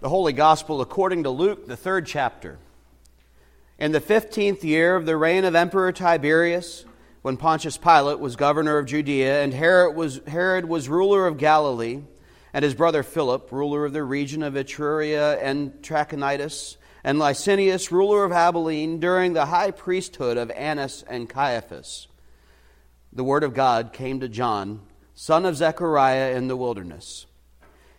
The Holy Gospel according to Luke, the third chapter. In the fifteenth year of the reign of Emperor Tiberius, when Pontius Pilate was governor of Judea, and Herod was, Herod was ruler of Galilee, and his brother Philip, ruler of the region of Ituraea and Trachonitis, and Lysanias, ruler of Abilene, during the high priesthood of Annas and Caiaphas, the word of God came to John, son of Zechariah, in the wilderness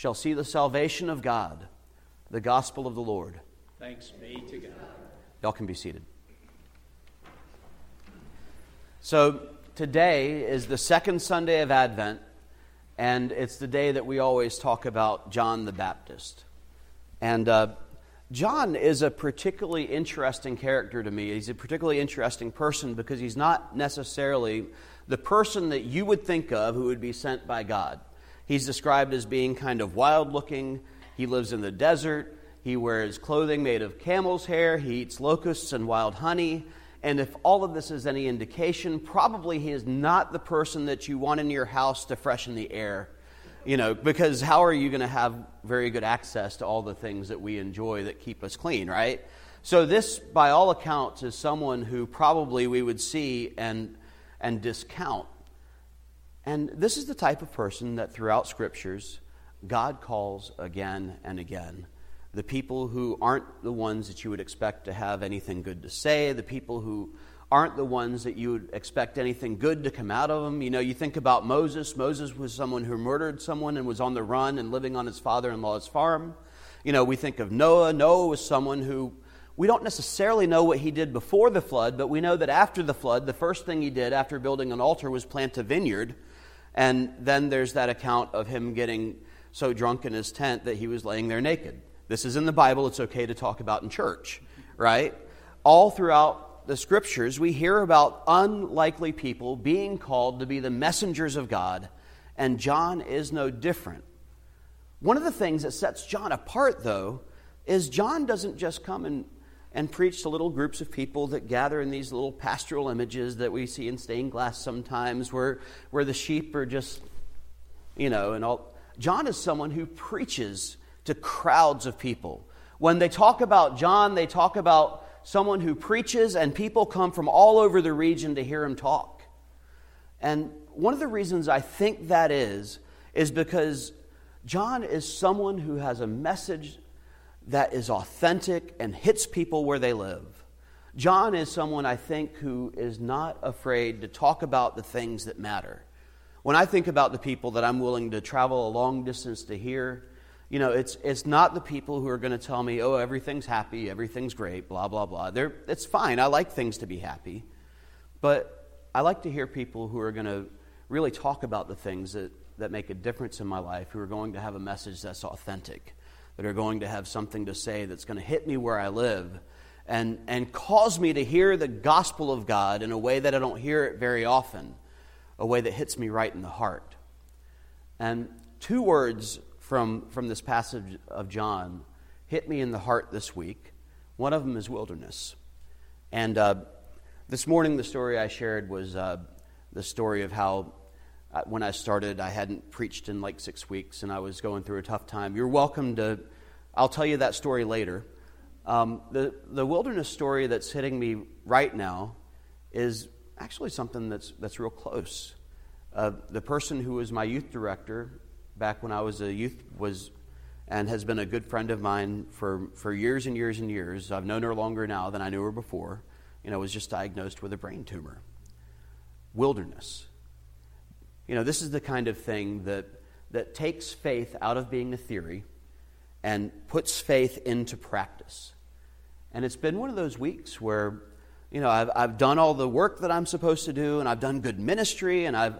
shall see the salvation of God, the gospel of the Lord. Thanks be to God. Y'all can be seated. So, today is the second Sunday of Advent, and it's the day that we always talk about John the Baptist. And uh, John is a particularly interesting character to me. He's a particularly interesting person because he's not necessarily the person that you would think of who would be sent by God. He's described as being kind of wild looking. He lives in the desert. He wears clothing made of camel's hair. He eats locusts and wild honey. And if all of this is any indication, probably he is not the person that you want in your house to freshen the air. You know, because how are you going to have very good access to all the things that we enjoy that keep us clean, right? So, this, by all accounts, is someone who probably we would see and, and discount and this is the type of person that throughout scriptures God calls again and again. The people who aren't the ones that you would expect to have anything good to say, the people who aren't the ones that you would expect anything good to come out of them. You know, you think about Moses. Moses was someone who murdered someone and was on the run and living on his father in law's farm. You know, we think of Noah. Noah was someone who we don't necessarily know what he did before the flood, but we know that after the flood, the first thing he did after building an altar was plant a vineyard and then there's that account of him getting so drunk in his tent that he was laying there naked. This is in the Bible, it's okay to talk about in church, right? All throughout the scriptures, we hear about unlikely people being called to be the messengers of God, and John is no different. One of the things that sets John apart, though, is John doesn't just come and and preach to little groups of people that gather in these little pastoral images that we see in stained glass sometimes, where, where the sheep are just, you know, and all. John is someone who preaches to crowds of people. When they talk about John, they talk about someone who preaches, and people come from all over the region to hear him talk. And one of the reasons I think that is, is because John is someone who has a message that is authentic and hits people where they live. John is someone I think who is not afraid to talk about the things that matter. When I think about the people that I'm willing to travel a long distance to hear, you know, it's, it's not the people who are going to tell me, oh, everything's happy, everything's great, blah, blah, blah. They're, it's fine. I like things to be happy. But I like to hear people who are going to really talk about the things that, that make a difference in my life, who are going to have a message that's authentic that are going to have something to say that's going to hit me where I live and, and cause me to hear the gospel of God in a way that I don't hear it very often, a way that hits me right in the heart. And two words from, from this passage of John hit me in the heart this week. One of them is wilderness. And uh, this morning, the story I shared was uh, the story of how when I started, I hadn't preached in like six weeks and I was going through a tough time. You're welcome to, I'll tell you that story later. Um, the, the wilderness story that's hitting me right now is actually something that's, that's real close. Uh, the person who was my youth director back when I was a youth was and has been a good friend of mine for, for years and years and years. I've known her longer now than I knew her before. You know, was just diagnosed with a brain tumor. Wilderness you know, this is the kind of thing that, that takes faith out of being a theory and puts faith into practice. And it's been one of those weeks where, you know, I've, I've done all the work that I'm supposed to do, and I've done good ministry, and I've,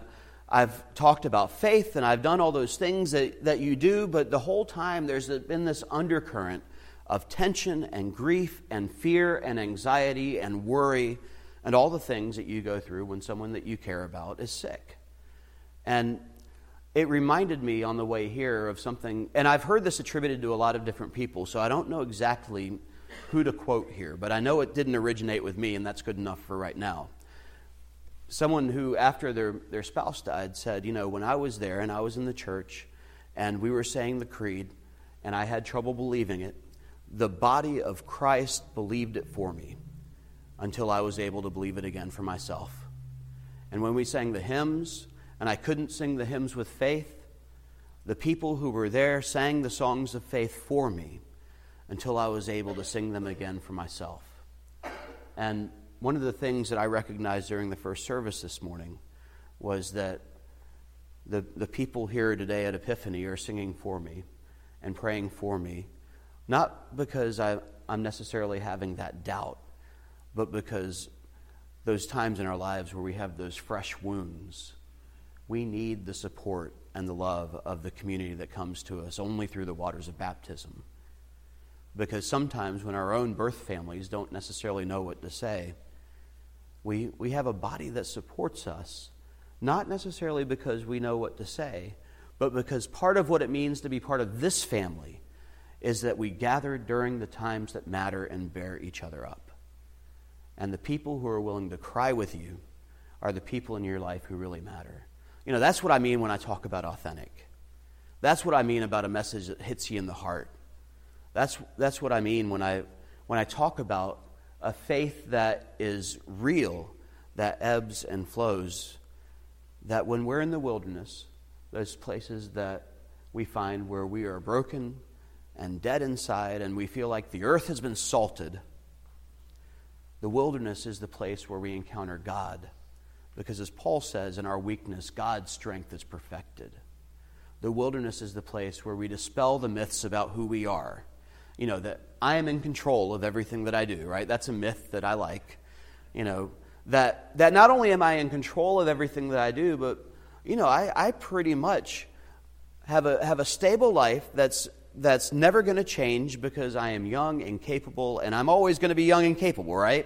I've talked about faith, and I've done all those things that, that you do, but the whole time there's been this undercurrent of tension and grief and fear and anxiety and worry and all the things that you go through when someone that you care about is sick. And it reminded me on the way here of something, and I've heard this attributed to a lot of different people, so I don't know exactly who to quote here, but I know it didn't originate with me, and that's good enough for right now. Someone who, after their, their spouse died, said, You know, when I was there and I was in the church and we were saying the creed and I had trouble believing it, the body of Christ believed it for me until I was able to believe it again for myself. And when we sang the hymns, and I couldn't sing the hymns with faith, the people who were there sang the songs of faith for me until I was able to sing them again for myself. And one of the things that I recognized during the first service this morning was that the, the people here today at Epiphany are singing for me and praying for me not because I, I'm necessarily having that doubt, but because those times in our lives where we have those fresh wounds, we need the support and the love of the community that comes to us only through the waters of baptism. Because sometimes when our own birth families don't necessarily know what to say, we, we have a body that supports us, not necessarily because we know what to say, but because part of what it means to be part of this family is that we gather during the times that matter and bear each other up. And the people who are willing to cry with you are the people in your life who really matter. You know, that's what I mean when I talk about authentic. That's what I mean about a message that hits you in the heart. That's, that's what I mean when I, when I talk about a faith that is real, that ebbs and flows. That when we're in the wilderness, those places that we find where we are broken and dead inside, and we feel like the earth has been salted, the wilderness is the place where we encounter God. Because as Paul says, in our weakness, God's strength is perfected. The wilderness is the place where we dispel the myths about who we are. You know, that I am in control of everything that I do, right? That's a myth that I like. You know, that, that not only am I in control of everything that I do, but, you know, I, I pretty much have a, have a stable life that's that's never going to change because I am young and capable, and I'm always going to be young and capable, right?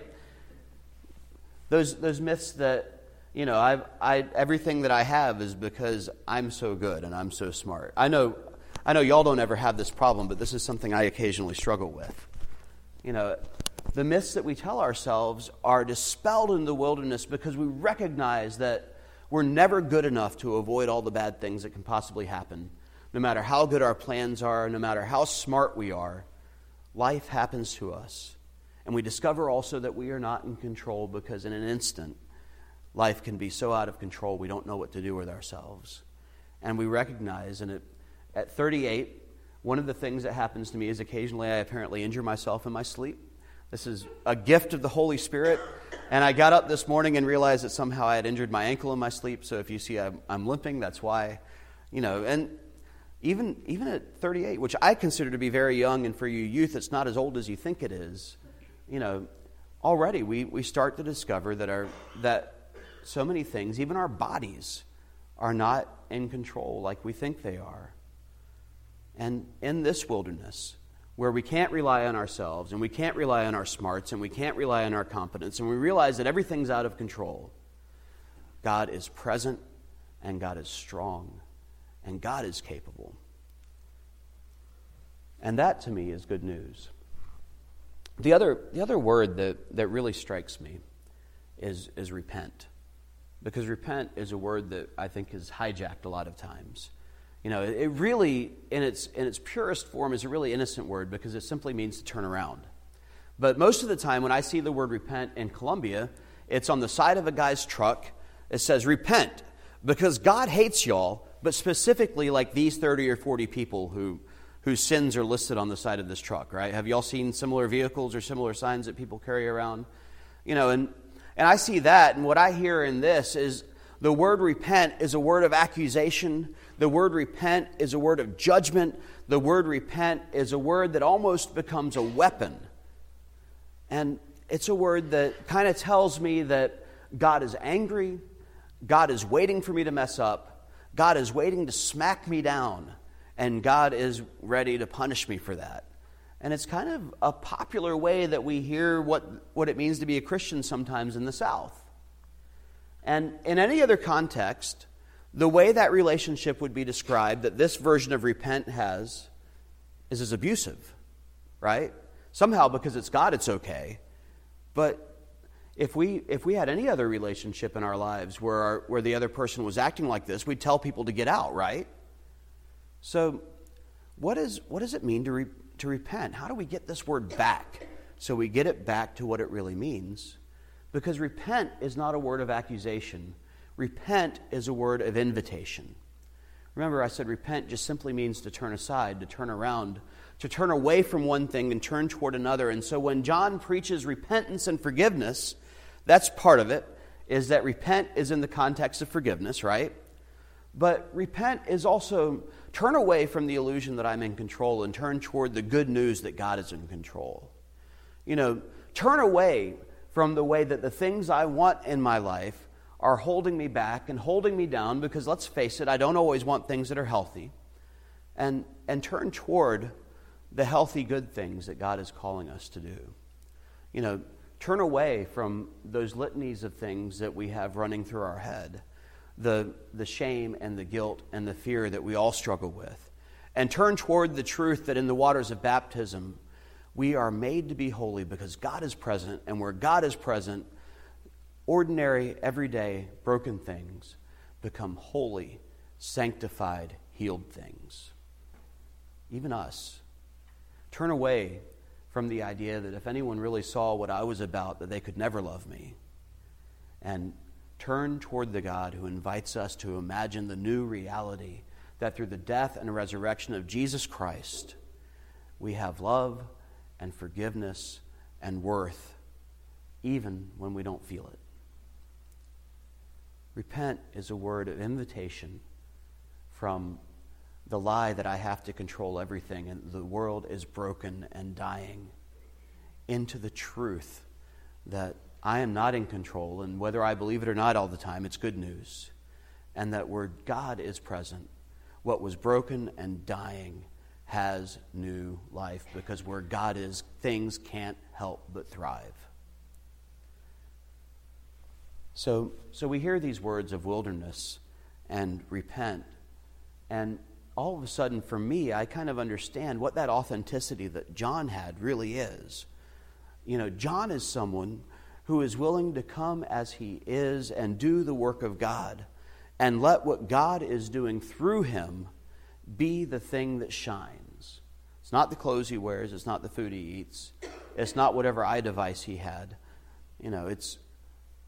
Those, those myths that, you know, I've, I, everything that I have is because I'm so good and I'm so smart. I know, I know y'all don't ever have this problem, but this is something I occasionally struggle with. You know, the myths that we tell ourselves are dispelled in the wilderness because we recognize that we're never good enough to avoid all the bad things that can possibly happen no matter how good our plans are, no matter how smart we are, life happens to us. And we discover also that we are not in control because in an instant, life can be so out of control we don't know what to do with ourselves. And we recognize, and at 38, one of the things that happens to me is occasionally I apparently injure myself in my sleep. This is a gift of the Holy Spirit. And I got up this morning and realized that somehow I had injured my ankle in my sleep. So if you see I'm, I'm limping, that's why. You know, and even, even at 38, which I consider to be very young, and for you youth, it's not as old as you think it is, you know, already we, we start to discover that, our, that so many things, even our bodies, are not in control like we think they are. And in this wilderness, where we can't rely on ourselves, and we can't rely on our smarts, and we can't rely on our competence, and we realize that everything's out of control, God is present and God is strong and God is capable. And that to me is good news. The other, the other word that, that really strikes me is, is repent. Because repent is a word that I think is hijacked a lot of times. You know, it really, in its, in its purest form, is a really innocent word because it simply means to turn around. But most of the time, when I see the word repent in Columbia, it's on the side of a guy's truck. It says, Repent, because God hates y'all but specifically like these 30 or 40 people who, whose sins are listed on the side of this truck, right? Have y'all seen similar vehicles or similar signs that people carry around? You know, and, and I see that, and what I hear in this is the word repent is a word of accusation. The word repent is a word of judgment. The word repent is a word that almost becomes a weapon. And it's a word that kind of tells me that God is angry, God is waiting for me to mess up, God is waiting to smack me down, and God is ready to punish me for that. And it's kind of a popular way that we hear what, what it means to be a Christian sometimes in the South. And in any other context, the way that relationship would be described that this version of repent has is as abusive, right? Somehow, because it's God, it's okay. But if we, if we had any other relationship in our lives where, our, where the other person was acting like this, we'd tell people to get out, right? So, what, is, what does it mean to, re, to repent? How do we get this word back so we get it back to what it really means? Because repent is not a word of accusation, repent is a word of invitation. Remember, I said repent just simply means to turn aside, to turn around, to turn away from one thing and turn toward another. And so when John preaches repentance and forgiveness, that's part of it, is that repent is in the context of forgiveness, right? But repent is also turn away from the illusion that I'm in control and turn toward the good news that God is in control. You know, turn away from the way that the things I want in my life are holding me back and holding me down because let's face it, I don't always want things that are healthy. And, and turn toward the healthy, good things that God is calling us to do. You know, turn away from those litanies of things that we have running through our head the, the shame and the guilt and the fear that we all struggle with, and turn toward the truth that in the waters of baptism, we are made to be holy because God is present, and where God is present, ordinary, everyday, broken things become holy, sanctified, healed things. Even us. Turn away from the idea that if anyone really saw what I was about, that they could never love me. And turn toward the God who invites us to imagine the new reality that through the death and resurrection of Jesus Christ, we have love and forgiveness and worth, even when we don't feel it. Repent is a word of invitation from the lie that I have to control everything and the world is broken and dying into the truth that I am not in control, and whether I believe it or not all the time, it's good news. And that where God is present, what was broken and dying has new life because where God is, things can't help but thrive. So, so we hear these words of wilderness and repent, and all of a sudden, for me, I kind of understand what that authenticity that John had really is. You know, John is someone who is willing to come as he is and do the work of God and let what God is doing through him be the thing that shines. It's not the clothes he wears, it's not the food he eats, it's not whatever eye device he had. You know, it's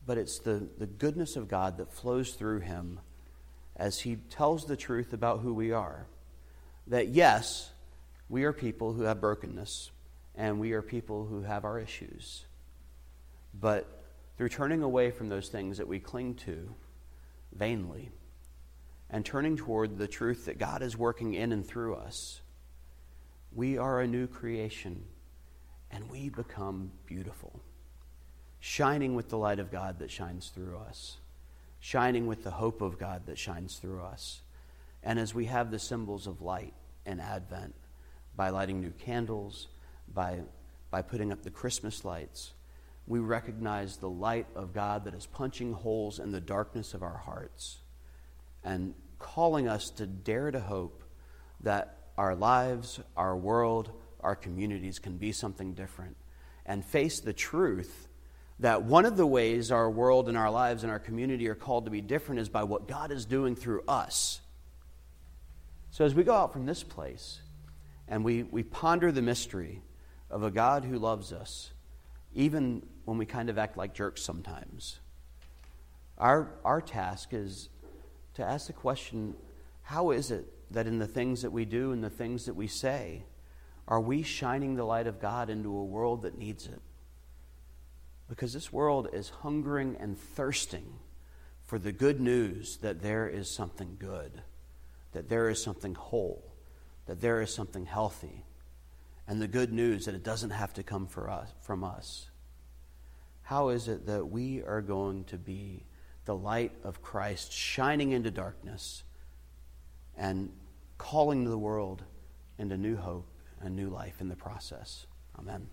but it's the, the goodness of God that flows through him as he tells the truth about who we are. That yes, we are people who have brokenness, and we are people who have our issues. But through turning away from those things that we cling to vainly and turning toward the truth that God is working in and through us, we are a new creation and we become beautiful, shining with the light of God that shines through us, shining with the hope of God that shines through us. And as we have the symbols of light and Advent, by lighting new candles, by, by putting up the Christmas lights, we recognize the light of God that is punching holes in the darkness of our hearts and calling us to dare to hope that our lives, our world, our communities can be something different and face the truth that one of the ways our world and our lives and our community are called to be different is by what God is doing through us. So as we go out from this place and we, we ponder the mystery of a God who loves us, even when we kind of act like jerks sometimes. Our, our task is to ask the question how is it that in the things that we do and the things that we say, are we shining the light of God into a world that needs it? Because this world is hungering and thirsting for the good news that there is something good, that there is something whole, that there is something healthy, and the good news that it doesn't have to come for us, from us. How is it that we are going to be the light of Christ shining into darkness and calling the world into new hope a new life in the process. Amen.